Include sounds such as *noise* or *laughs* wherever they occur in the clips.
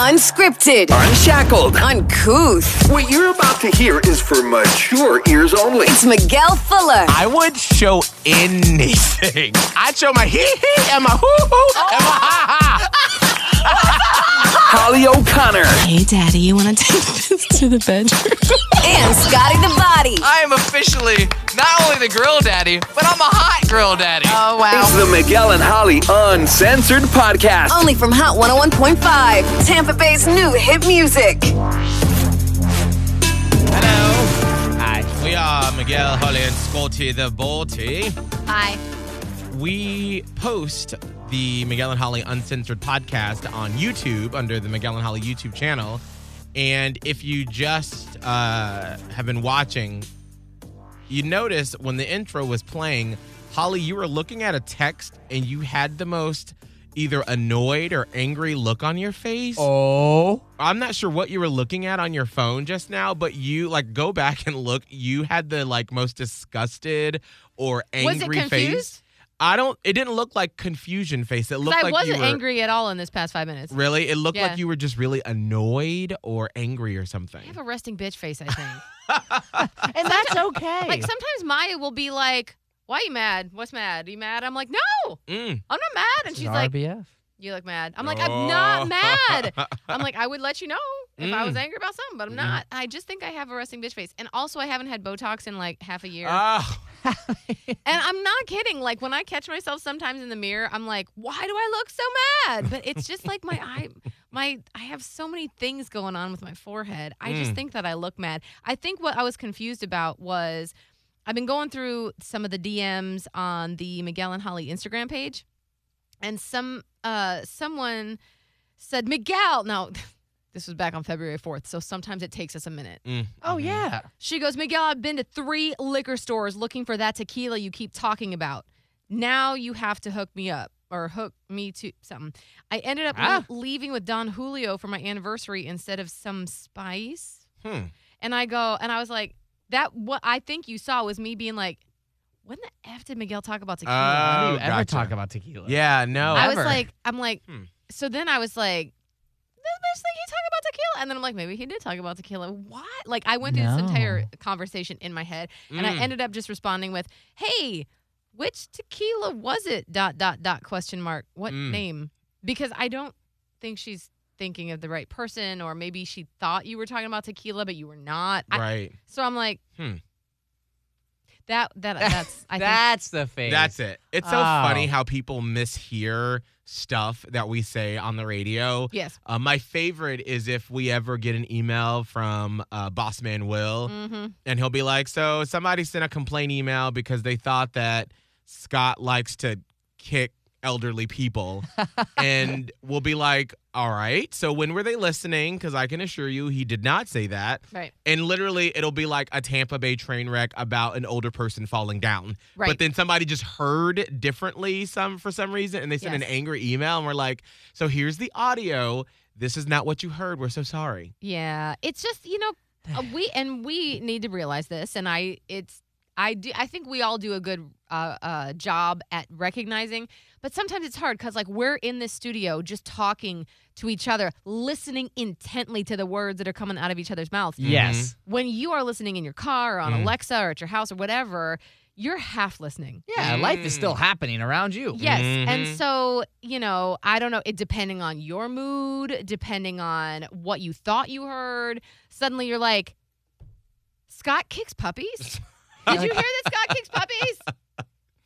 Unscripted, Unshackled. uncouth. What you're about to hear is for mature ears only. It's Miguel Fuller I would show anything. I'd show my hee hee and my hoo hoo and my ha ha. *laughs* Holly O'Connor. Hey, Daddy, you want to take *laughs* this to the bedroom? and Scotty the Body. I am officially not only the grill daddy, but I'm a hot grill daddy. Oh, wow. It's the Miguel and Holly Uncensored Podcast. Only from Hot 101.5, Tampa Bay's new hit music. Hello. Hi. We are Miguel, Holly, and Scotty the Body. Hi. We post the Miguel and Holly Uncensored podcast on YouTube under the Miguel and Holly YouTube channel. And if you just uh, have been watching, you notice when the intro was playing, Holly, you were looking at a text and you had the most either annoyed or angry look on your face. Oh. I'm not sure what you were looking at on your phone just now, but you like go back and look. You had the like most disgusted or angry Was it confused? face. I don't. It didn't look like confusion face. It looked like I like wasn't you were, angry at all in this past five minutes. Really, it looked Yeah. like you were just really annoyed or angry or something. I have a resting bitch face, I think. *laughs* And that's okay. like sometimes Maya will be like, "Why are you mad? What's mad? Are you mad?" I'm like, "No, Mm. I'm not mad." And she's like, RBF. "You look mad." I'm like, "I'm not Oh. mad." *laughs* I'm like, "I would let you know if I was Mm. angry about something, but I'm not." I just think I have a resting bitch face, and also I haven't had Botox in like half a year. Oh, And I'm not kidding. Like when I catch myself sometimes in the mirror, I'm like, why do I look so mad? But it's just like my eye, *laughs* my I have so many things going on with my forehead. I just Mm. think that I look mad. I think what I was confused about was I've been going through some of the DMs on the Miguel and Holly Instagram page, and some uh someone said Miguel. Now. *laughs* This was back on February 4th, so sometimes it takes us a minute. mm, Oh, mhm. yeah. She goes, Miguel, I've been to three liquor stores looking for that tequila you keep talking about. Now you have to hook me up or hook me to something. I ended up Ah. leaving with Don Julio for my anniversary instead of some spice. Hmm. And I go, and I was like, that what I think you saw was me being like, when the F did Miguel talk about tequila? When do Oh, you ever gotcha. talk about tequila? Yeah, no. I was like, I'm like, Hmm. so then I was like, this bitch think he talk about tequila, and then I'm like, maybe he did talk about tequila. What? Like I went through this entire conversation in my head, and I Mm. ended up just responding with, "Hey, which tequila was it?" Dot dot dot question mark. What Mm. name? Because I don't think she's thinking of the right person, or maybe she thought you were talking about tequila, but you were not. I- right. so I'm like, Hmm. That that *laughs* that's I think That's the face. That's it. It's so Oh. funny how people mishear stuff that we say on the radio. yes. Uh, my favorite is if we ever get an email from uh, Boss Man Will, Mm-hmm. and he'll be like, "So somebody sent a complaint email because they thought that Scott likes to kick elderly people," *laughs* and we'll be like, "All right, so when were they listening? Because I can assure you, he did not say that." Right. And literally, it'll be like a Tampa Bay train wreck about an older person falling down. Right. But then somebody just heard differently some for some reason, and they sent an angry email, and we're like, "So here's the audio. This is not what you heard. We're so sorry." Yeah, it's just you know uh, we and we need to realize this, and I it's I do I think we all do a good uh, uh, job at recognizing, but sometimes it's hard because like we're in this studio just talking to each other, listening intently to the words that are coming out of each other's mouths. Yes. When you are listening in your car or on Mm. Alexa or at your house or whatever, you're half listening. Yeah, life is Mm. still happening around you. Yes. And Mhm. so, you know, I don't know, it depending on your mood, depending on what you thought you heard, suddenly you're like, Scott kicks puppies? *laughs* Did you hear that Scott kicks puppies? *laughs*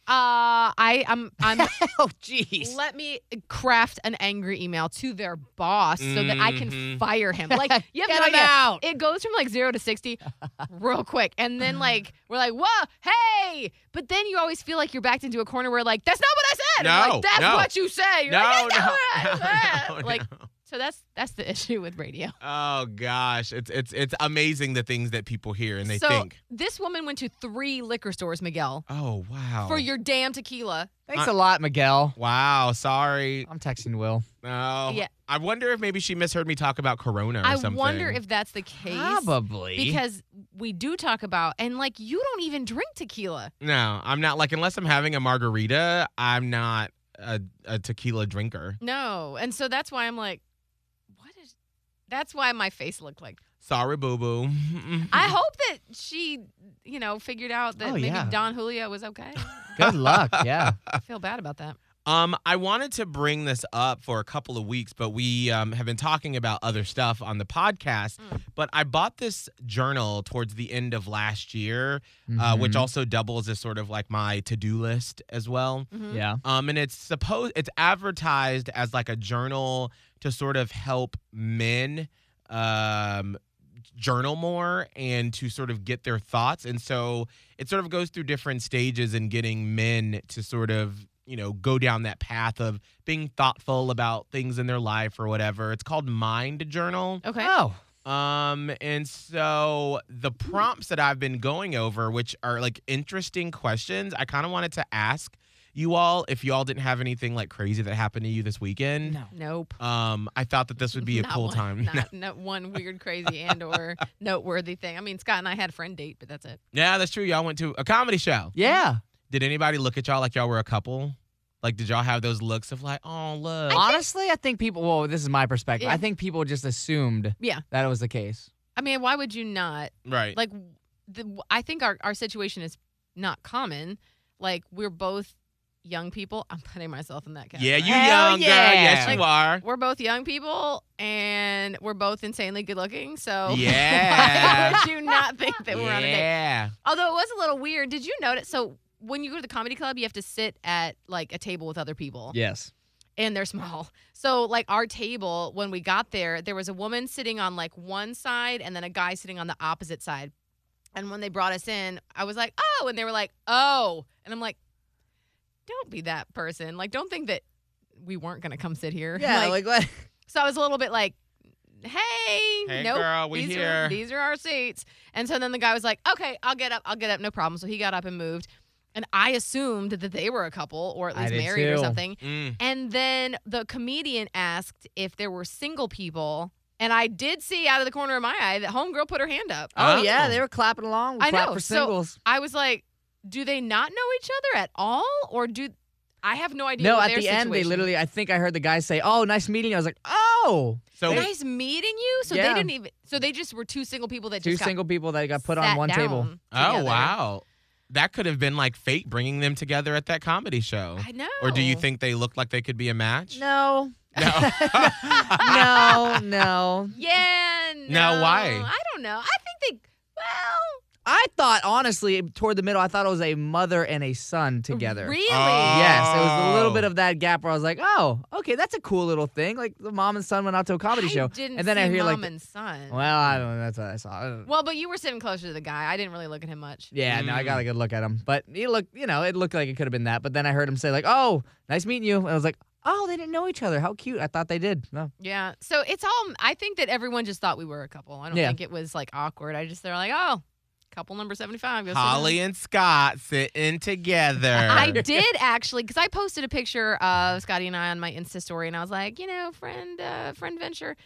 Uh I I'm I'm *laughs* Oh, jeez. let me craft an angry email to their boss so that I can Mhm. fire him. Like *laughs* you have Get no him idea. out. It goes from like zero to sixty real quick. And then like we're like, whoa, hey. But then you always feel like you're backed into a corner where like, that's not what I said. No, like, that's no. what you say. You're No, like, that's no, not what I no, said. Like no. So that's that's the *laughs* issue with radio. Oh gosh, it's it's it's amazing the things that people hear and they so think. this woman went to three liquor stores, Miguel, Oh wow. for your damn tequila. Thanks a lot, Miguel. Wow, sorry. I'm texting Will. No. Yeah. I wonder if maybe she misheard me talk about Corona or something. I something. wonder if that's the case. Probably. Because we do talk about and like you don't even drink tequila. No, I'm not like unless I'm having a margarita, I'm not a, a tequila drinker. No. And so that's why I'm like, what is That's why my face looked like. Sorry, boo boo. *laughs* I hope that she, you know, figured out that Oh, maybe yeah. Don Julio was okay. Good luck. Yeah. I feel bad about that. Um, I wanted to bring this up for a couple of weeks, but we um, have been talking about other stuff on the podcast. Mm. But I bought this journal towards the end of last year, uh, which Mhm. also doubles as sort of like my to-do list as well. Mhm. Yeah. Um, and it's supposed it's advertised as like a journal to sort of help men um journal more and to sort of get their thoughts. And so it sort of goes through different stages in getting men to sort of, you know, go down that path of being thoughtful about things in their life or whatever. It's called Mind Journal. Okay. Oh. Um, and so the prompts that I've been going over, which are like interesting questions, I kind of wanted to ask you all if you all didn't have anything like crazy that happened to you this weekend. No. Nope. Um, I thought that this would be a *laughs* Not cool one- time. Not, *laughs* not one weird, crazy, and or *laughs* noteworthy thing. I mean, Scott and I had a friend date, but that's it. yeah, that's true. Y'all went to a comedy show. Yeah. Did anybody look at y'all like y'all were a couple? Like, did y'all have those looks of like, oh look? Honestly, I think people. Well, this is my perspective. Yeah. I think people just assumed Yeah. that it was the case. I mean, why would you not? right. Like, the, I think our, our situation is not common. Like, we're both young people. I'm putting myself in that category. yeah, you Hell young girl. Yes, Like, you are. We're both young people, and we're both insanely good looking. So, *laughs* Yeah. why would you not think that we're on a date? yeah. Although it was a little weird. Did you notice? So, when you go to the comedy club, you have to sit at like a table with other people. Yes. and they're small. So like our table when we got there, there was a woman sitting on like one side and then a guy sitting on the opposite side. And when they brought us in, I was like, "Oh," and they were like, "Oh." And I'm like, "Don't be that person. Like don't think that we weren't going to come sit here." Yeah. Like, what? *laughs* so I was a little bit like, "Hey, Hey, nope, girl, we these here." Are, these are our seats." And so then the guy was like, "Okay, I'll get up. I'll get up. No problem." So he got up and moved. And I assumed that they were a couple or at least did married or something. Mm. And then the comedian asked if there were single people. And I did see out of the corner of my eye that homegirl put her hand up. Oh, Oh. yeah, they were clapping along. I clap know, for so- singles. I was like, do they not know each other at all? Or do I have no idea no, what at their the end, they literally. I think I heard the guy say, "Oh, nice meeting you." I was like, "Oh." So nice meeting you. So Yeah. they didn't even so they just were two single people that Two just got single people that got put on one table. down Oh together. wow. That could have been like fate bringing them together at that comedy show. I know. Or do you think they looked like they could be a match? No. No. *laughs* no, no. Yeah. No. Now, why? I don't know. I think they well I thought honestly, toward the middle, I thought it was a mother and a son together. Really? Oh. Yes, it was a little Oh. bit of that gap where I was like, "Oh, okay, that's a cool little thing." Like the mom and son went out to a comedy I show, didn't and then see I hear mom like, and son. "Well, I don't know." That's what I saw. I Well, but you were sitting closer to the guy. I didn't really look at him much. yeah, no, I got a Mm. good look at him, but he looked, you know, it looked like it could have been that. But then I heard him say like, "Oh, nice meeting you," and I was like, "Oh, they didn't know each other. How cute!" I thought they did. No, Yeah. So it's all. I think that everyone just thought we were a couple. I don't Yeah. think it was like awkward. I just they're like, oh, couple number seventy five. Holly and Scott sitting together. I did actually because I posted a picture of Scotty and I on my Insta story, and I was like, you know, friend, uh, friend venture.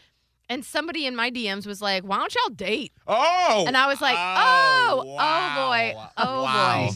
And somebody in my DMs was like, "Why don't y'all date?" Oh. And I was like, "Oh, oh, wow. boy, oh Wow. boy."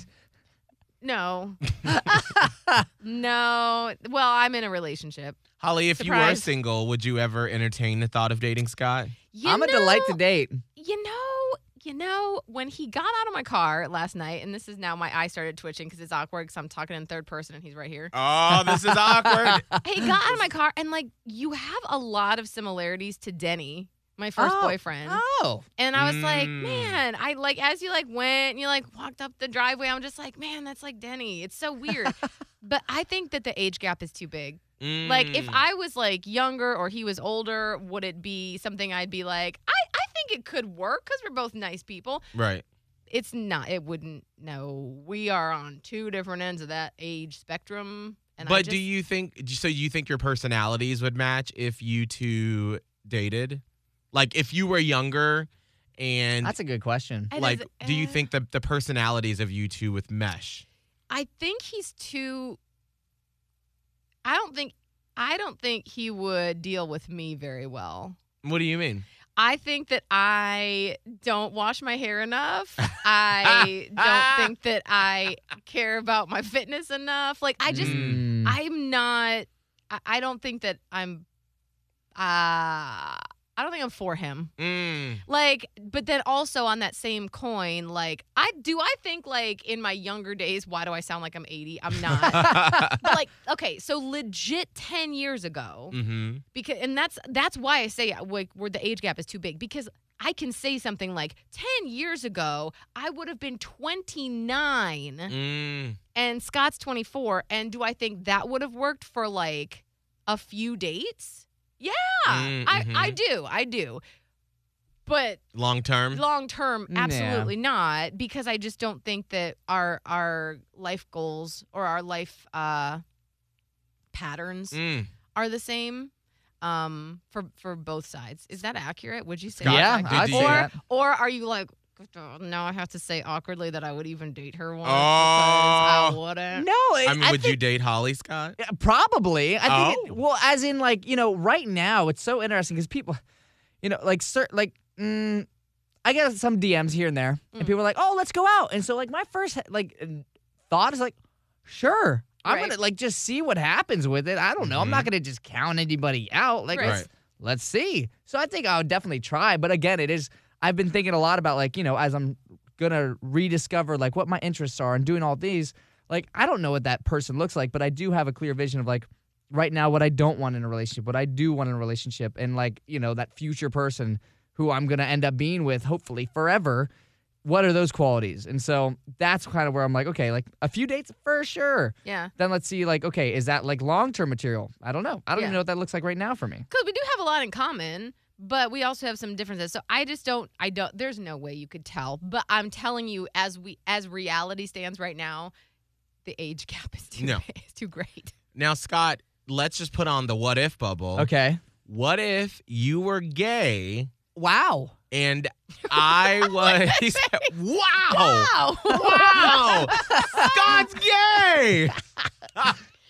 No, *laughs* no. Well, I'm in a relationship. Holly, if you were single, would you ever entertain the thought of dating Scott? You I'm a delight to date. You know, you know, when he got out of my car last night, and this is now my eye started twitching because it's awkward because I'm talking in third person and he's right here. Oh, this is awkward. *laughs* he got out of my car, and like, you have a lot of similarities to Denny, my first Oh, boyfriend. Oh, And I was like, Mm. man, I like as you like went and you like walked up the driveway, I'm just like, man, that's like Denny. It's so weird. *laughs* but I think that the age gap is too big. Like if Mm. I was like younger or he was older, would it be something I'd be like, I, I think it could work because we're both nice people. Right. It's not. It wouldn't. No, we are on two different ends of that age spectrum. And but just, do you think so you think your personalities would match if you two dated? Like if you were younger and that's a good question. I like does- do you uh, think that the personalities of you two with mesh? I think he's too. I don't think. I don't think he would deal with me very well. What do you mean? I think that I don't wash my hair enough. I *laughs* don't think that I care about my fitness enough. Like I just Mm. I'm not I, I don't think that I'm uh I don't think I'm for him. Mm. Like, but then also on that same coin, like, I do I think like in my younger days, why do I sound like I'm 80? I'm not. *laughs* but like, okay, so legit 10 years ago, hmm because and that's that's why I say like where the age gap is too big because I can say something like 10 years ago, I would have been 29 Mm. and Scott's 24. And do I think that would have worked for like a few dates? Yeah, Mm, I, mhm. I do. I do. But Long term. long term, Yeah. absolutely not, because I just don't think that our our life goals or our life uh, patterns Mm. are the same um, for for both sides. Is that accurate? Would you say? Yeah, that's did I'd you- say or that. or are you like? "Oh, Now I have to say awkwardly that I would even date her once Oh. I wouldn't. No, it, I mean, would you date Holly Scott? Yeah, Probably. I think. Oh. It, well, as in, like you know, right now it's so interesting because people, you know, like certain, like, mm, I get some DMs here and there, and Mm. people are like, "Oh, let's go out," and so like my first like thought is like, "Sure." I'm Right. gonna like just see what happens with it. I don't know. I'm not gonna just count anybody out. Like Right. let's let's see. So I think I would definitely try. But again, it is. I've been thinking a lot about like you know as I'm gonna rediscover like what my interests are and doing all these. Like I don't know what that person looks like, but I do have a clear vision of like right now what I don't want in a relationship, what I do want in a relationship, and like you know that future person who I'm gonna end up being with, hopefully forever. What are those qualities? And so that's kind of where I'm like, okay, like a few dates for sure. Yeah. Then let's see, like, okay, is that like long term material? I don't know. I don't Yeah. even know what that looks like right now for me. Because we do have a lot in common, but we also have some differences. So I just don't. I don't. There's no way you could tell. But I'm telling you, as we as reality stands right now, the age gap is too No. *laughs* is too great. Now, Scott, let's just put on the what if bubble. Okay. What if you were gay Wow. and *laughs* I was. *laughs* wow. Wow. Wow. Scott's gay.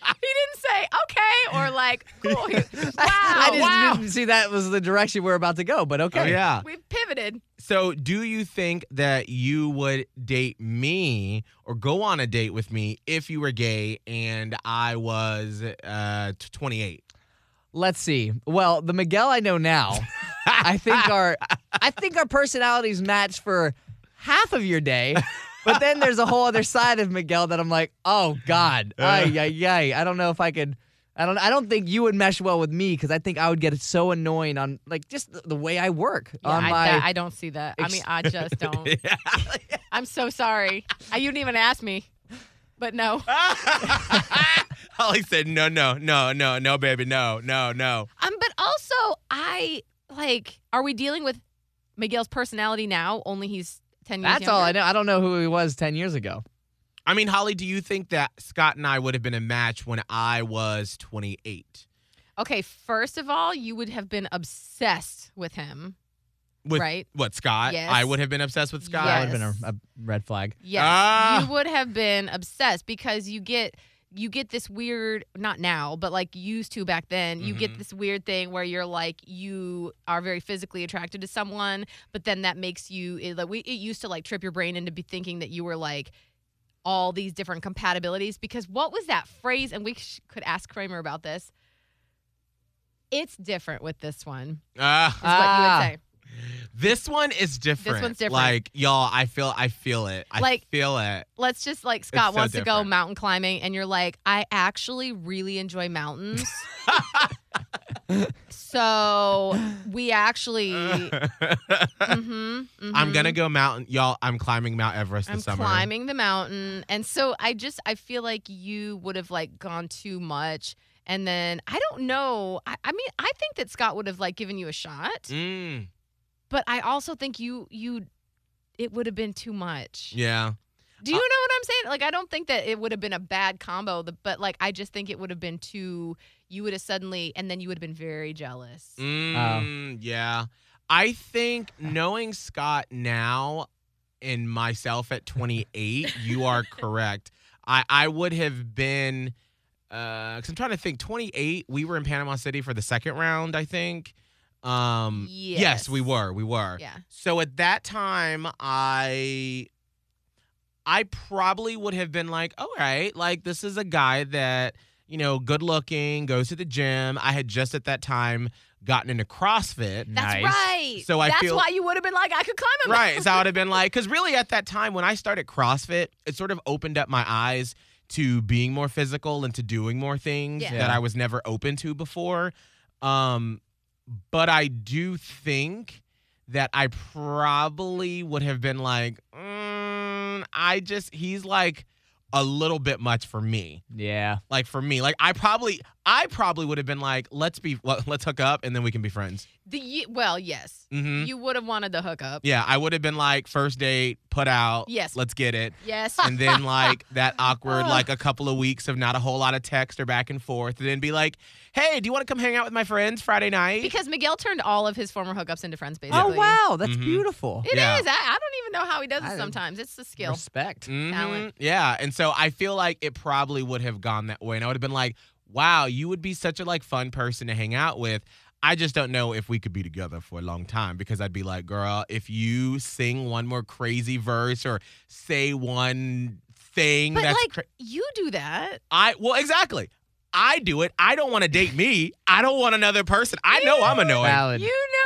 *laughs* he didn't say okay or like cool. He- *laughs* wow. I just wow. didn't see that was the direction we're about to go, but okay. Oh, yeah. We've pivoted. So, do you think that you would date me or go on a date with me if you were gay and I was uh, t- 28? Let's see. Well, the Miguel I know now, I think *laughs* our I think our personalities match for half of your day. But then there's a whole other side of Miguel that I'm like, oh God, ay ay ay. I don't know if I could. I don't. I don't think you would mesh well with me because I think I would get so annoying on like just the, the way I work Yeah, on I, my. that- I don't see that. I mean, I just *laughs* don't. I'm so sorry. I, you didn't even ask me, but no. *laughs* Holly said, no, no, no, no, no, baby, no, no, no. Um, but also, I like. Are we dealing with Miguel's personality now? Only he's ten years. that's all I know. I don't know who he was ten years ago. I mean, Holly, do you think that Scott and I would have been a match when I was 28? Okay, first of all, you would have been obsessed with him, With right? what, Scott? Yes. I would have been obsessed with Scott. That would have been a, a red flag. Yes, Ah. you would have been obsessed because you get you get this weird not now but like used to back then you get Mhm. this weird thing where you're like you are very physically attracted to someone but then that makes you it, like we it used to like trip your brain into be thinking that you were like all these different compatibilities because what was that phrase and we sh- could ask Kramer about this it's different with this one Ah. is what you Ah. would say This one is different. This one's different. Like y'all, I feel, I feel it. I Like- feel it. let's just like Scott so wants to go mountain climbing, and you're like, I actually really enjoy mountains. *laughs* so we actually, *laughs* mhm, I'm gonna go mountain, y'all. I'm climbing Mount Everest I'm this summer. climbing the mountain, and so I just I feel like you would have like gone too much, and then I don't know. I, I mean, I think that Scott would have like given you a shot, Mm, but I also think you you it would have been too much. yeah. Do you know what I'm saying? Like, I don't think that it would have been a bad combo, the- but like, I just think it would have been too. You would have suddenly, and then you would have been very jealous. Mm, yeah. I think knowing Scott now and myself at 28, *laughs* you are correct. I, I would have been, because I'm trying to think, 28, we were in Panama City for the second round, I think. Um, yes. we were. We were. Yeah. So at that time, I. I probably would have been like, all right, like this is a guy that, you know, good looking, goes to the gym. I had just at that time gotten into CrossFit. That's Nice. right. So I That's feel- why you would have been like, I could climb a mountain. Right. So I would have been like, because really at that time when I started CrossFit, it sort of opened up my eyes to being more physical and to doing more things Yeah. that I was never open to before. Um, but I do think that I probably would have been like, mm, I just, he's like a little bit much for me. Yeah. Like for me, like I probably, I probably would have been like, let's be, *laughs* let's hook up and then we can be friends. The well, yes, hmm you would have wanted to hook up. Yeah, I would have been like first date, put out. Yes. let's get it. Yes. And then like *laughs* that awkward like a couple of weeks of not a whole lot of text or back and forth, and then be like, hey, do you want to come hang out with my friends Friday night? because Miguel turned all of his former hookups into friends, basically. Oh wow, that's Mhm. beautiful. It is. Yeah. I, I don't even know how he does it don't- sometimes. It's the skill. Respect. Mhm, talent. Yeah, and so I feel like it probably would have gone that way, and I would have been like, wow, you would be such a like fun person to hang out with. I just don't know if we could be together for a long time because I'd be like, girl, if you sing one more crazy verse or say one thing But that's like cra- you do that. I well exactly. I do it. I don't want to date me. I don't want another person. I know I'm annoying. Valid. You know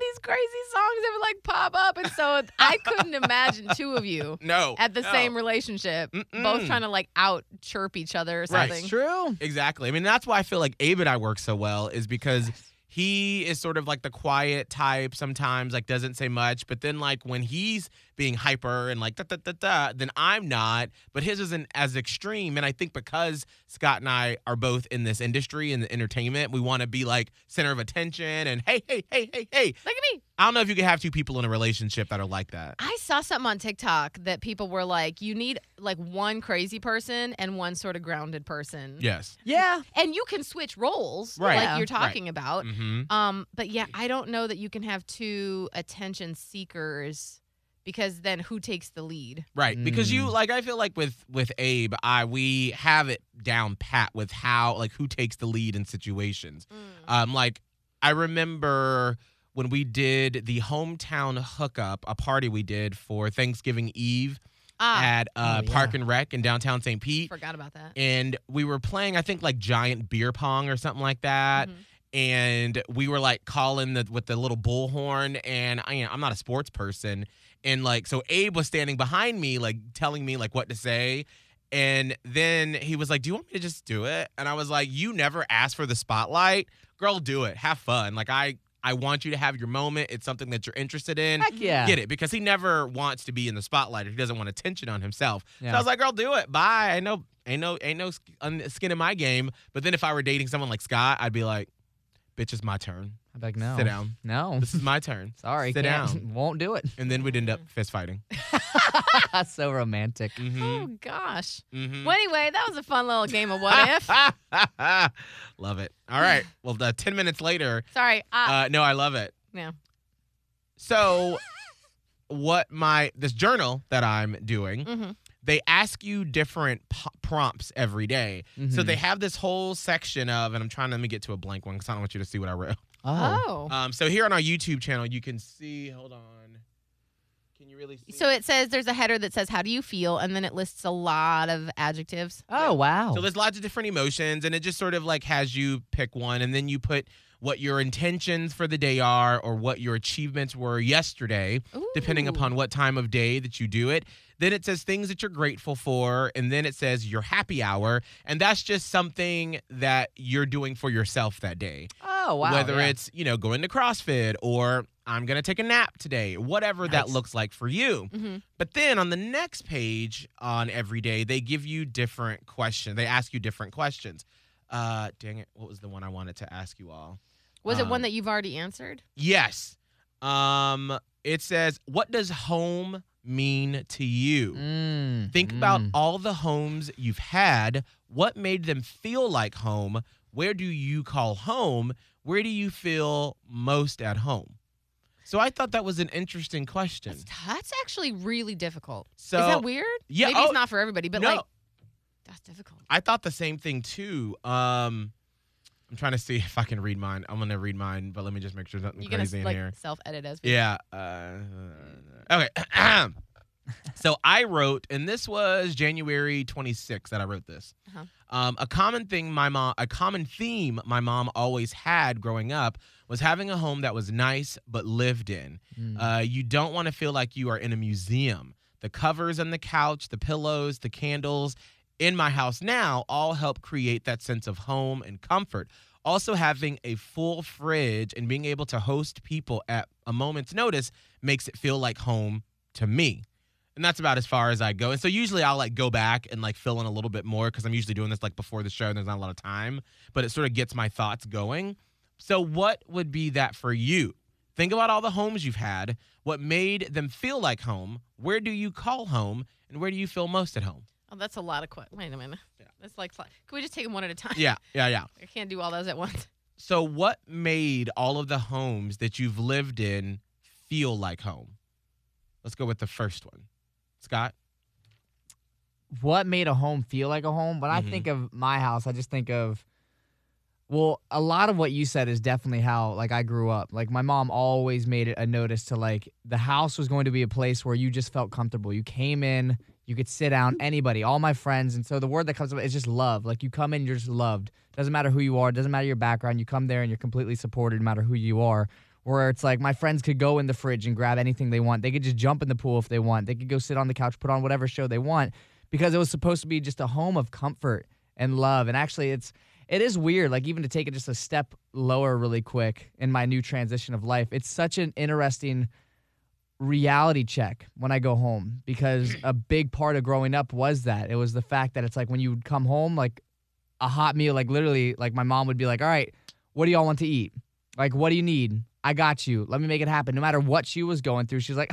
you these crazy songs that would like pop up, and so *laughs* I couldn't imagine two of you *laughs* No. at the no. same relationship, both Mm-mm. trying to like out chirp each other or Right. something. It's true. Exactly. I mean, that's why I feel like Abe and I work so well is because he is sort of like the quiet type sometimes, like doesn't say much. But then, like, when he's being hyper and like da da da da, then I'm not. But his isn't as extreme. And I think because Scott and I are both in this industry in the entertainment, we want to be like center of attention and hey, hey, hey, hey, hey. Look at me. I don't know if you can have two people in a relationship that are like that. I saw something on TikTok that people were like, you need like one crazy person and one sort of grounded person. Yes. Yeah. And you can switch roles, Right. like Yeah. you're talking about. hmm Um, but yeah, I don't know that you can have two attention seekers because then who takes the lead? Right, because you Mm. like I feel like with with Abe, I we have it down pat with how like who takes the lead in situations. Um, like I remember when we did the hometown hookup, a party we did for Thanksgiving Eve Ah, at uh, Oh, yeah. Park and Rec in downtown St. Pete, forgot about that. and we were playing I think like giant beer pong or something like that. Mhm. And we were like calling the with the little bullhorn, and I, you know, I'm not a sports person, and like so Abe was standing behind me, like telling me like what to say, and then he was like, "Do you want me to just do it?" And I was like, "You never asked for the spotlight, girl. Do it. Have fun. Like I I want you to have your moment. It's something that you're interested in. Heck yeah. Get it because he never wants to be in the spotlight. or He doesn't want attention on himself. So I was like, "Girl, do it. Bye. I know." Ain't no, ain't no skin in my game. But then if I were dating someone like Scott, I'd be like, "Bitch, it's my turn. I'm like, no. Sit down. No. This is my turn." *laughs* Sorry. Sit can't- down. *laughs* Won't do it. And then we'd end up fist fighting. *laughs* So romantic. Mm-hmm. Oh gosh. mm-hmm. Well, anyway, that was a fun little game of what if. love it. All right. Well, uh, 10 minutes later, Sorry. Uh, uh, no, I love it. yeah. So, what my this journal that I'm doing, hmm they ask you different p- prompts every day. So Mhm. they have this whole section of, and I'm trying to let me get to a blank one because I don't want you to see what I wrote. Oh. Oh. Um, so here on our YouTube channel, you can see. Hold on. Can you really see? So it says there's a header that says how do you feel, and then it lists a lot of adjectives. Oh wow. So there's lots of different emotions, and it just sort of like has you pick one, and then you put what your intentions for the day are or what your achievements were yesterday, depending upon what time of day that you do it. Then it says things that you're grateful for, and then it says your happy hour, and that's just something that you're doing for yourself that day. oh wow. Whether yeah. it's, you know, going to CrossFit or I'm going to take a nap today, whatever that looks like for you. Mhm. But then on the next page on every day, they give you different questions. They ask you different questions. Uh, dang it, what was the one I wanted to ask you all? Was it Um, one that you've already answered? Yes. Um, it says, "What does home mean to you?" Mm, Think about mm. all the homes you've had. What made them feel like home? Where do you call home? Where do you feel most at home? So I thought that was an interesting question. That's, that's actually really difficult. So Is that weird? Yeah, Maybe oh, it's not for everybody, but no. like that's difficult. I thought the same thing too. Um, I'm trying to see *laughs* if I can read mine. I'm gonna read mine, but let me just make sure nothing You're gonna crazy in like here. self edit as we Yeah. Uh, okay. *clears throat* so I wrote, and this was January 26th that I wrote this. Uh-huh. Um, a common thing my mom, a common theme my mom always had growing up was having a home that was nice but lived in. Uh, you don't want to feel like you are in a museum. The covers on the couch, the pillows, the candles in my house now all help create that sense of home and comfort. Also, having a full fridge and being able to host people at a moment's notice makes it feel like home to me. And that's about as far as I go. And so usually I'll like go back and like fill in a little bit more because I'm usually doing this like before the show and there's not a lot of time, but it sort of gets my thoughts going. So, what would be that for you? Think about all the homes you've had. What made them feel like home? Where do you call home? And where do you feel most at home? Oh, that's a lot of questions. Wait a minute. That's like, can we just take them one at a time? Yeah, yeah, yeah. I can't do all those at once. So, what made all of the homes that you've lived in feel like home? Let's go with the first one. Scott? what made a home feel like a home? When I Mhm. think of my house, I just think of well, a lot of what you said is definitely how like I grew up. Like my mom always made it a notice to like the house was going to be a place where you just felt comfortable. You came in, you could sit down, mm-hmm. anybody, all my friends. And so the word that comes up is just love. Like you come in, you're just loved. Doesn't matter who you are, doesn't matter your background. You come there and you're completely supported no matter who you are. Where it's like my friends could go in the fridge and grab anything they want. They could just jump in the pool if they want. They could go sit on the couch, put on whatever show they want because it was supposed to be just a home of comfort and love. And actually, it's it is weird. Like even to take it just a step lower, really quick in my new transition of life. It's such an interesting reality check when I go home because a big part of growing up was that it was the fact that it's like when you would come home, like a hot meal, like literally, like my mom would be like, "All right, what do y'all want to eat? Like, what do you need? I got you. Let me make it happen." No matter what she was going through, she's like.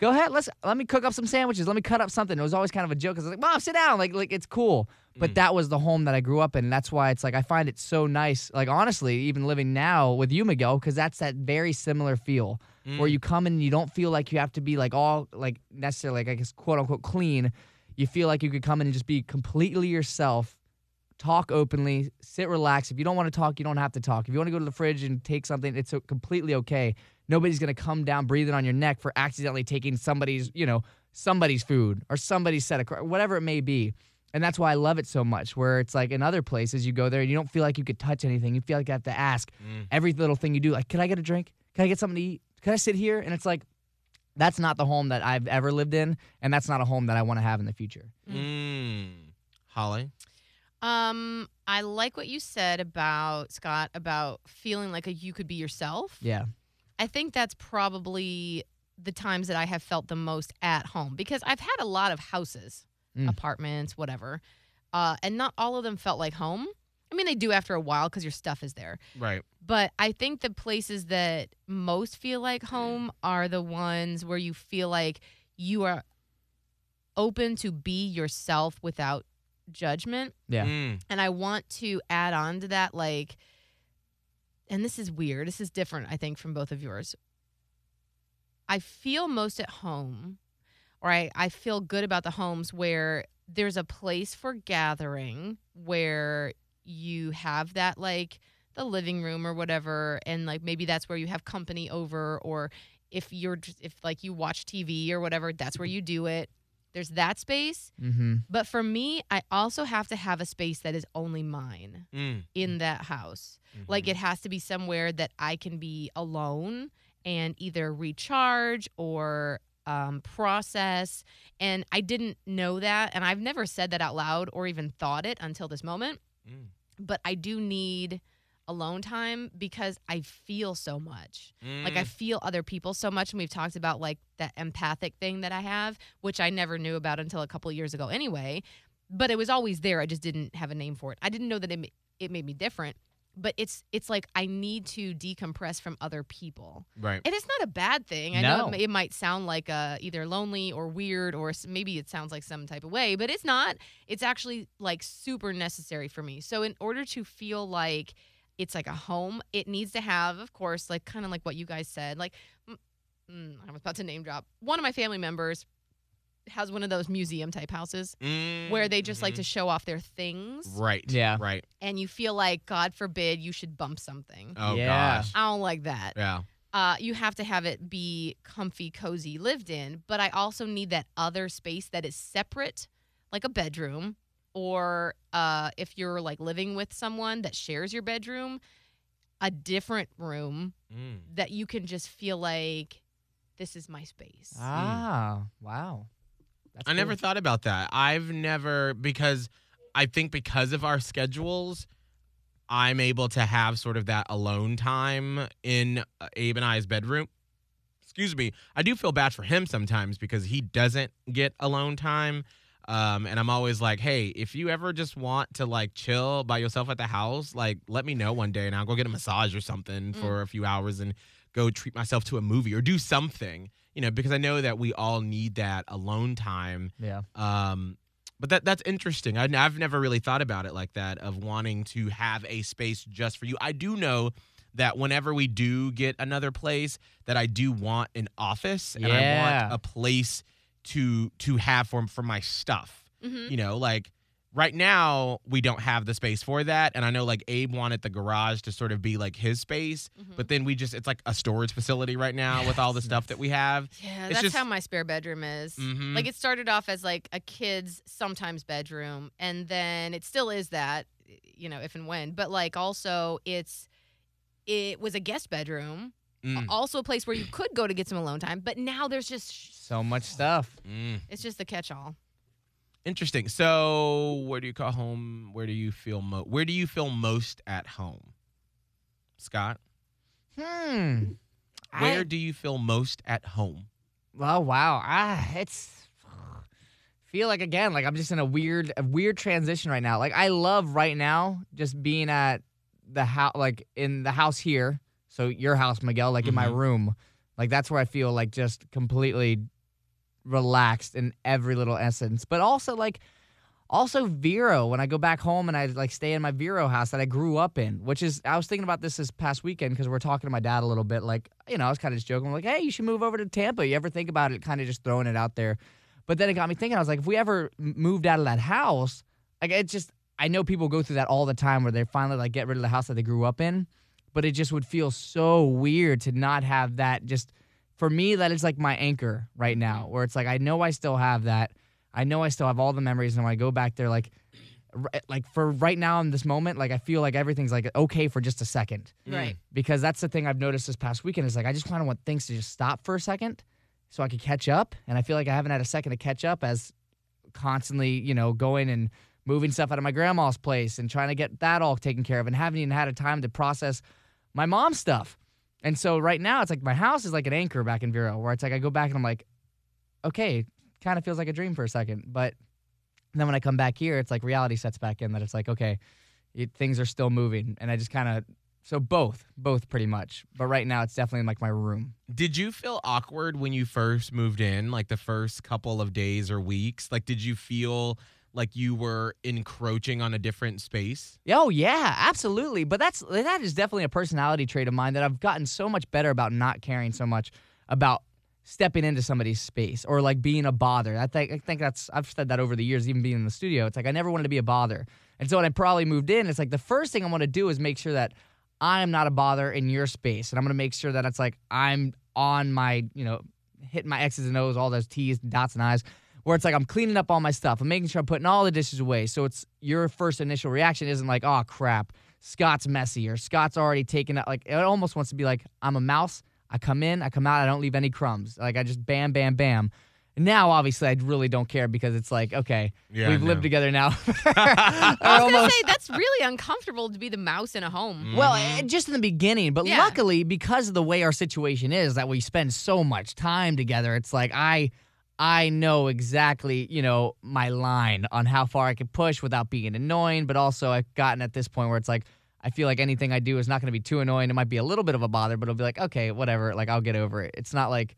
Go ahead, let's let me cook up some sandwiches. Let me cut up something. It was always kind of a joke. I was like, "Mom, sit down." Like, like it's cool. But mm. that was the home that I grew up in, and that's why it's like I find it so nice. Like honestly, even living now with you, Miguel, because that's that very similar feel where mm. you come in and you don't feel like you have to be like all like necessarily like I guess quote unquote clean. You feel like you could come in and just be completely yourself, talk openly, sit relaxed. If you don't want to talk, you don't have to talk. If you want to go to the fridge and take something, it's completely okay. Nobody's gonna come down breathing on your neck for accidentally taking somebody's, you know, somebody's food or somebody's set of whatever it may be. And that's why I love it so much. Where it's like in other places, you go there and you don't feel like you could touch anything. You feel like you have to ask every little thing you do. Like, can I get a drink? Can I get something to eat? Can I sit here? And it's like, that's not the home that I've ever lived in, and that's not a home that I want to have in the future. Mm. Holly? Um, I like what you said about Scott about feeling like a, you could be yourself. Yeah. I think that's probably the times that I have felt the most at home because I've had a lot of houses, Mm. apartments, whatever, uh, and not all of them felt like home. I mean, they do after a while because your stuff is there. Right. But I think the places that most feel like home are the ones where you feel like you are open to be yourself without judgment. Yeah. Mm. And I want to add on to that, like, and this is weird. This is different, I think, from both of yours. I feel most at home, or I, I feel good about the homes where there's a place for gathering where you have that, like, the living room or whatever, and like maybe that's where you have company over, or if you're just, if like you watch TV or whatever, that's where you do it. There's that space. Mm-hmm. But for me, I also have to have a space that is only mine Mm. in that house. Mm-hmm. Like it has to be somewhere that I can be alone and either recharge or um, process. And I didn't know that. And I've never said that out loud or even thought it until this moment. Mm. But I do need alone time because I feel so much. Like I Mm. feel other people so much, and we've talked about like that empathic thing that I have, which I never knew about until a couple of years ago, anyway. But it was always there. I just didn't have a name for it. I didn't know that it it made me different. But it's it's like I need to decompress from other people, Right. and it's not a bad thing. I know it, it might sound like uh, either lonely or weird, or maybe it sounds like some type of way, but it's not. It's actually like super necessary for me. So in order to feel like it's like a home. It needs to have, of course, like kind of like what you guys said. Like, mm, mm, I was about to name drop one of my family members has one of those museum type houses Mm. where they just like Mhm. to show off their things, Right. Yeah. Right. and you feel like, God forbid, you should bump something. Oh Yeah. gosh. I don't like that. Yeah. uh, you have to have it be comfy, cozy, lived in. But I also need that other space that is separate, like a bedroom, or uh, if you're like living with someone that shares your bedroom, a different room Mm. that you can just feel like this is my space. Ah, wow. That's I never thought about that. I've never because I think because of our schedules, I'm able to have sort of that alone time in uh, Abe and I's bedroom. Excuse me. I do feel bad for him sometimes because he doesn't get alone time. Um, and I'm always like, hey, if you ever just want to like chill by yourself at the house, like let me know one day and I'll go get a massage or something for a few hours and go treat myself to a movie or do something, you know, because I know that we all need that alone time. Yeah. Um, but that that's interesting. I, I've never really thought about it like that of wanting to have a space just for you. I do know that whenever we do get another place, that I do want an office and I Yeah. want a place to to have for for my stuff. Mhm. You know, like right now we don't have the space for that, and I know like Abe wanted the garage to sort of be like his space, Mhm. but then we just it's like a storage facility right now with all the stuff that we have. Yeah, It's that's just- how my spare bedroom is. Mhm. Like it started off as like a kid's sometimes bedroom, and then it still is that, you know, if and when. But like also, it's it was a guest bedroom, Mm, also a place where you could go to get some alone time. But now there's just So much stuff. mm. it's just the catch-all. Interesting. So, where do you call home? Where do you feel mo- Where do you feel most at home, Scott? Hmm. Where I- do you feel most at home? Oh wow, ah, it's feel like again like I'm just in a weird a weird transition right now. Like I love right now just being at the house, like in the house here. So your house, Miguel, like in my Mhm. room, like that's where I feel like just completely relaxed in every little essence. But also like. Also, Vero, when I go back home and I like stay in my Vero house that I grew up in, which is, I was thinking about this this past weekend because we're talking to my dad a little bit. Like, you know, I was kind of just joking, like, hey, you should move over to Tampa. You ever think about it? Kind of just throwing it out there. But then it got me thinking, I was like, if we ever moved out of that house, like, it just, I know people go through that all the time where they finally like get rid of the house that they grew up in, but it just would feel so weird to not have that just, for me, that is like my anchor right mm-hmm. now, where it's like, I know I still have that. I know I still have all the memories, and when I go back there, like, r- eh, like for right now in this moment, like I feel like everything's like okay for just a second, mm. Right. because that's the thing I've noticed this past weekend is like I just kind of want things to just stop for a second, so I could catch up, and I feel like I haven't had a second to catch up as constantly, you know, going and moving stuff out of my grandma's place and trying to get that all taken care of, and haven't even had a time to process my mom's stuff. And so right now it's like my house is like an anchor back in Vero, where it's like I go back and I'm like, okay, kind of feels like a dream for a second, but then when I come back here, it's like reality sets back in that it's like okay, it, things are still moving, and I just kind of so both, both pretty much. But right now it's definitely in like my room. Did you feel awkward when you first moved in, like the first couple of days or weeks? Like, did you feel like you were encroaching on a different space? Oh yeah, absolutely. But that's that is definitely a personality trait of mine that I've gotten so much better about not caring so much about stepping into somebody's space or like being a bother. I think I think that's I've said that over the years, even being in the studio. It's like I never wanted to be a bother. And so when I probably moved in, it's like the first thing I want to do is make sure that I am not a bother in your space. And I'm gonna make sure that it's like I'm on my, you know, hitting my X's and O's, all those T's, dots, and I's where it's like I'm cleaning up all my stuff. I'm making sure I'm putting all the dishes away. So it's your first initial reaction isn't like, oh crap, Scott's messy or Scott's already taken out. Like it almost wants to be like, I'm a mouse. I come in, I come out, I don't leave any crumbs. Like I just bam, bam, bam. Now, obviously, I really don't care because it's like, okay, Yeah, we've lived together now. *laughs* *laughs* I Or was gonna say that's really uncomfortable to be the mouse in a home. Well, eh, just in the beginning, but Yeah. luckily because of the way our situation is that we spend so much time together, it's like I I know exactly, you know, my line on how far I can push without being annoying, but also I've gotten at this point where it's like I feel like anything I do is not going to be too annoying. It might be a little bit of a bother, but it'll be like, okay, whatever, like I'll get over it. It's not like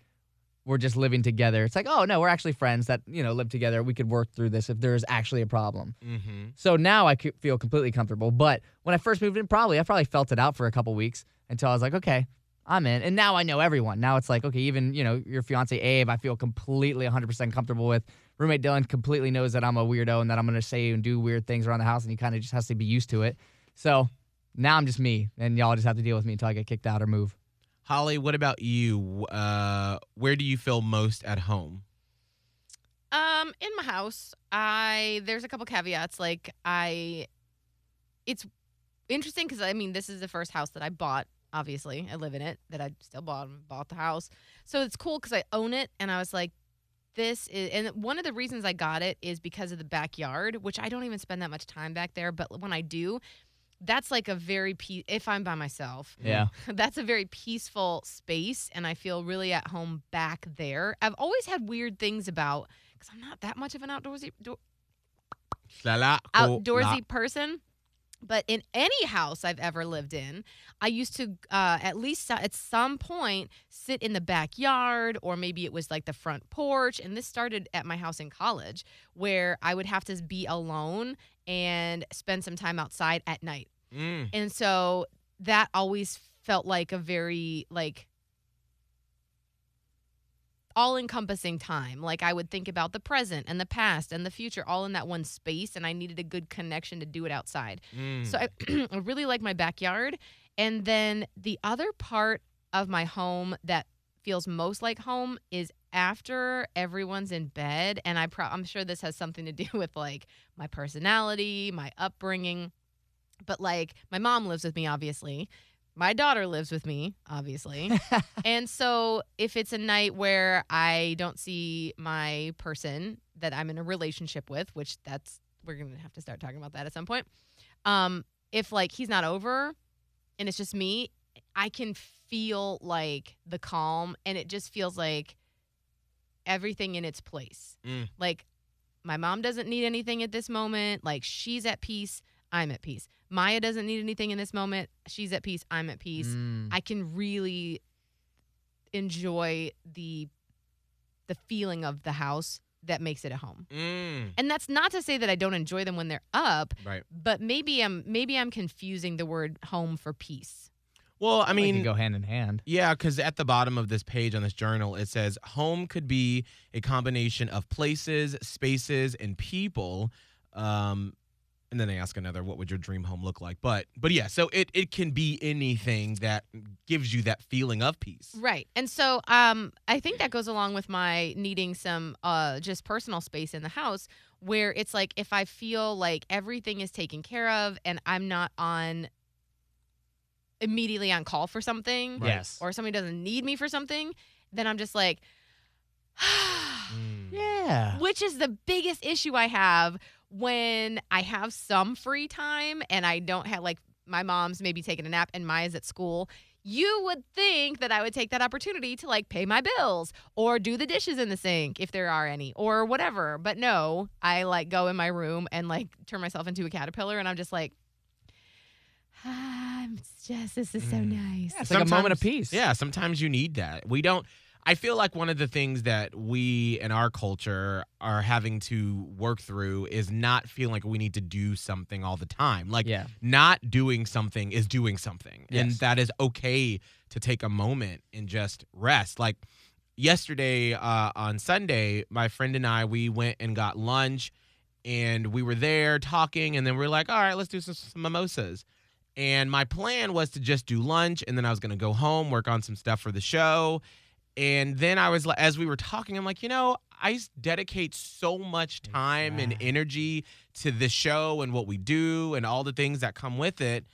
we're just living together. It's like, oh no, we're actually friends that, you know, live together. We could work through this if there's actually a problem. Mm-hmm. So now I could feel completely comfortable. But when I first moved in, probably I probably felt it out for a couple weeks until I was like, okay, I'm in. And now I know everyone. Now it's like, okay, even you know your fiance Abe, I feel completely 100% comfortable with. Roommate Dylan completely knows that I'm a weirdo and that I'm gonna say and do weird things around the house, and he kind of just has to be used to it. So now I'm just me, and y'all just have to deal with me until I get kicked out or move. Holly, what about you? Uh, where do you feel most at home? Um, in my house, I there's a couple caveats. Like I, it's interesting because I mean this is the first house that I bought. Obviously, I live in it. That I still bought bought the house, so it's cool because I own it. And I was like, this is, and one of the reasons I got it is because of the backyard, which I don't even spend that much time back there. But when I do, that's like a very pe- if I'm by myself, Yeah. *laughs* that's a very peaceful space and I feel really at home back there. I've always had weird things about cuz I'm not that much of an outdoorsy do- outdoorsy person. But in any house I've ever lived in, I used to uh, at least at some point sit in the backyard, or maybe it was like the front porch. And this started at my house in college, where I would have to be alone and spend some time outside at night. Mm. And so that always felt like a very like all encompassing time. Like I would think about the present and the past and the future all in that one space and I needed a good connection to do it outside. Mm. So I, *clears throat* I really like my backyard. And then the other part of my home that feels most like home is after everyone's in bed and I pro- I'm sure this has something to do *laughs* with like my personality, my upbringing. But like my mom lives with me obviously. My daughter lives with me, obviously. *laughs* and so if it's a night where I don't see my person that I'm in a relationship with, which that's we're going to have to start talking about that at some point. Um if like he's not over and it's just me, I can feel like the calm and it just feels like everything in its place. Mm. Like my mom doesn't need anything at this moment, like she's at peace, I'm at peace. Maya doesn't need anything in this moment, she's at peace, I'm at peace. Mm. I can really enjoy the the feeling of the house that makes it a home. Mm. And that's not to say that I don't enjoy them when they're up, Right. but maybe I'm maybe I'm confusing the word home for peace. Well, I I mean, mean, can go hand in hand. Yeah, because at the bottom of this page on this journal, it says home could be a combination of places, spaces, and people. Um, and then they ask another, what would your dream home look like? But but yeah, so it it can be anything that gives you that feeling of peace. Right. And so um I think that goes along with my needing some uh just personal space in the house where it's like if I feel like everything is taken care of and I'm not on immediately on call for something Yes. or somebody doesn't need me for something, then I'm just like Mm. *sighs* yeah. which is the biggest issue I have when I have some free time and I don't have like my mom's maybe taking a nap and Maya's at school. You would think that I would take that opportunity to like pay my bills or do the dishes in the sink if there are any or whatever. But no, I like go in my room and like turn myself into a caterpillar and I'm just like, *sighs* ah, I'm just, this is so Mm. nice. It's like a moment of peace. Yeah, sometimes you need that. We don't. I feel like one of the things that we in our culture are having to work through is not feeling like we need to do something all the time. Like Yeah. not doing something is doing something. And that is okay to take a moment and just rest. Like yesterday uh, on Sunday, my friend and I, we went and got lunch and we were there talking. And then we are like, all right, let's do some, some mimosas. And my plan was to just do lunch and then I was going to go home, work on some stuff for the show. And then I was like, as we were talking, I'm like, you know, I dedicate so much time and energy to the show and what we do and all the things that come with it.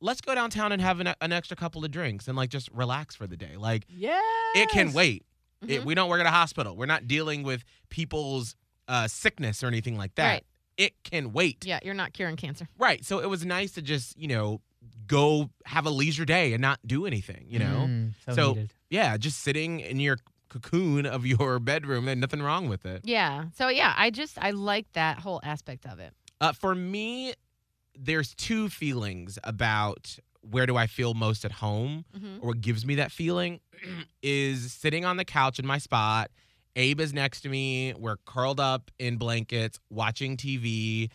Let's go downtown and have an, an extra couple of drinks and like just relax for the day. Like Yeah. it can wait. It, Mhm. we don't work at a hospital. We're not dealing with people's uh, sickness or anything like that. Right. It can wait. Yeah, you're not curing cancer. Right. So it was nice to just, you know, go have a leisure day and not do anything, you know? Mm, so, So- Yeah, just sitting in your cocoon of your *laughs* bedroom. There's nothing wrong with it. Yeah. So yeah, I just I like that whole aspect of it. Uh, for me, there's two feelings about where do I feel most at home Mhm. or what gives me that feeling *clears throat* is sitting on the couch in my spot. Abe is next to me. We're curled up in blankets, watching TV,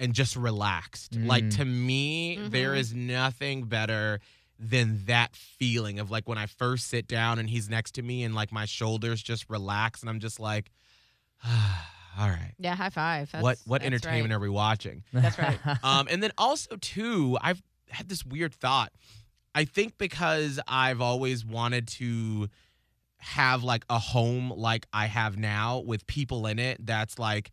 and just relaxed. Like Mm. to me, there Mhm. is nothing better than that feeling of like when I first sit down and he's next to me and like my shoulders just relax and I'm just like, *sighs* all right. Yeah, high five. what That's- what that's entertainment right. are we watching? *laughs* That's right. *laughs* um, and then also too, I've had this weird thought. I think because I've always wanted to have like a home like I have now with people in it that's like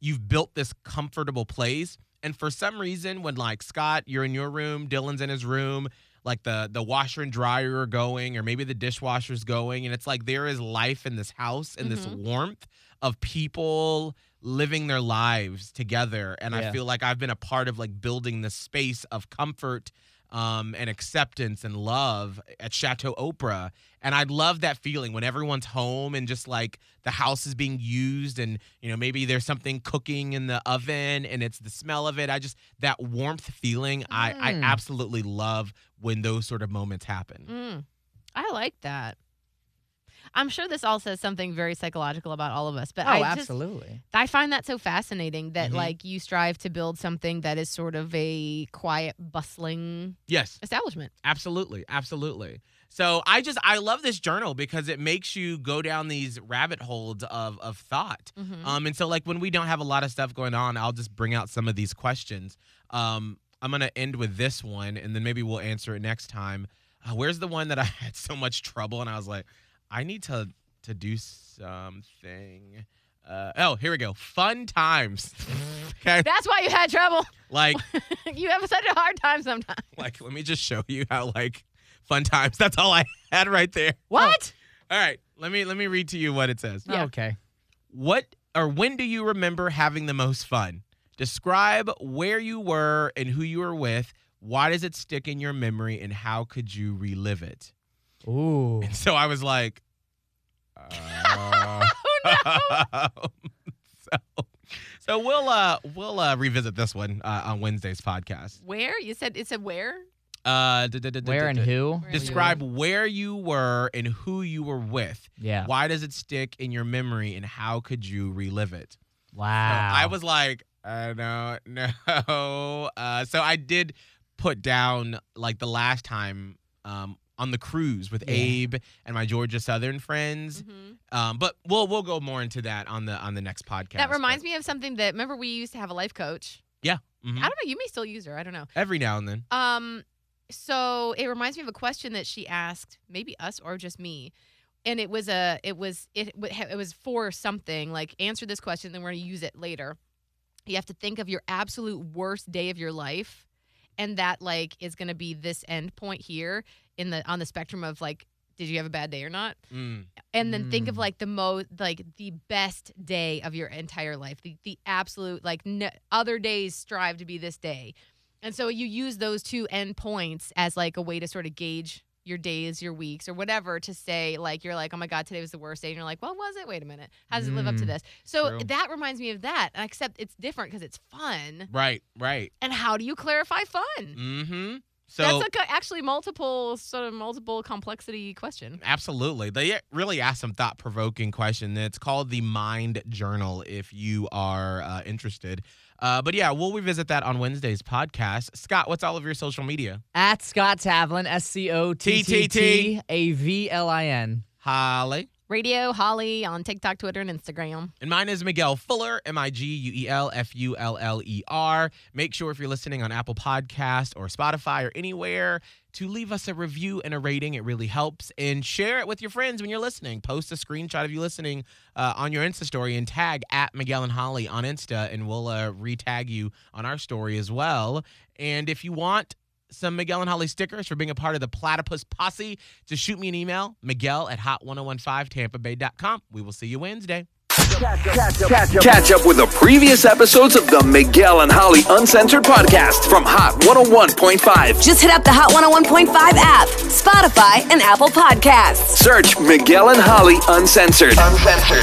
you've built this comfortable place. And for some reason when like Scott you're in your room, Dylan's in his room, like the the washer and dryer are going or maybe the dishwasher's going and it's like there is life in this house and this mm-hmm. warmth of people living their lives together. And I feel like I've been a part of like building this space of comfort um, and acceptance and love at Chateau Oprah. And I love that feeling when everyone's home and just like the house is being used and, you know, maybe there's something cooking in the oven and it's the smell of it. I just, that warmth feeling, I, I Mm. absolutely love when those sort of moments happen. Mm, I like that. I'm sure this all says something very psychological about all of us, but Oh, I just absolutely. I find that so fascinating that Mhm. like you strive to build something that is sort of a quiet, bustling Yes. establishment. Absolutely, absolutely. So I just I love this journal because it makes you go down these rabbit holes of of thought. Mhm. Um, and so like when we don't have a lot of stuff going on, I'll just bring out some of these questions. Um, I'm gonna end with this one, and then maybe we'll answer it next time. Uh, where's the one that I *laughs* had so much trouble, and I was like, I need to to do something. Uh, oh, here we go. Fun times. *laughs* okay, That's why you had trouble. like *laughs* you have such a hard time sometimes. like let me just show you how like fun times. *laughs* That's all I had right there. What? All right, let me let me read to you what it says. Yeah. Okay. What or when do you remember having the most fun? Describe where you were and who you were with. Why does it stick in your memory and how could you relive it? Ooh. And so I was like, *laughs* uh, *laughs* so, so we'll uh we'll uh revisit this one uh, on Wednesday's podcast. Where? You said it said where? Uh, d- d- d- d- Where d- and d- who? Where you Describe where you were and who you were with. Yeah. Why does it stick in your memory and how could you relive it? So Wow. I was like, uh, no, no. Uh, so I did put down like the last time um, on the cruise with Yeah. Abe and my Georgia Southern friends. Mhm. Um, but we'll we'll go more into that on the on the next podcast. That reminds me of something that remember we used to have a life coach. Yeah, mhm. I don't know. You may still use her. I don't know. every now and then. Um, so it reminds me of a question that she asked, maybe us or just me, and it was a, it was it it was for something like answer this question, then we're gonna use it later. You have to think of your absolute worst day of your life, and that like is gonna be this end point here in the on the spectrum of like, did you have a bad day or not? Mm. and then think of Mm. like the most like the best day of your entire life the, the absolute like n- other days strive to be this day and so you use those two end points as like a way to sort of gauge your days your weeks or whatever to say like you're like oh my god today was the worst day and you're like well was it wait a minute how does it live up to Mm. this so True. that reminds me of that except it's different because it's fun Right, right. and how do you clarify fun Mm-hmm. So that's a, actually multiple sort of multiple complexity question Absolutely. They really ask some thought provoking question. It's called the Mind Journal if you are uh, interested. Uh, but yeah, we'll revisit that on Wednesday's podcast. Scott, what's all of your social media? At Scott Tavlin, S C O T T T A V L I N. Holly. Radio holly on tiktok twitter and instagram And mine is Miguel Fuller, M I G U E L F U L L E R. Make sure if you're listening on Apple Podcast or Spotify or anywhere to leave us a review and a rating. It really helps. And share it with your friends when you're listening. Post a screenshot of you listening uh, on your Insta story and tag at Miguel and Holly on Insta, and we'll uh, retag you on our story as well. And if you want, some Miguel and Holly stickers for being a part of the Platypus Posse. Just shoot me an email, Miguel at hot1015tampabay.com. We will see you Wednesday. Catch up with the previous episodes of the Miguel and Holly Uncensored podcast from Hot 101.5. Just hit up the Hot 101.5 app, Spotify, and Apple Podcasts. Search Miguel and Holly Uncensored. Uncensored.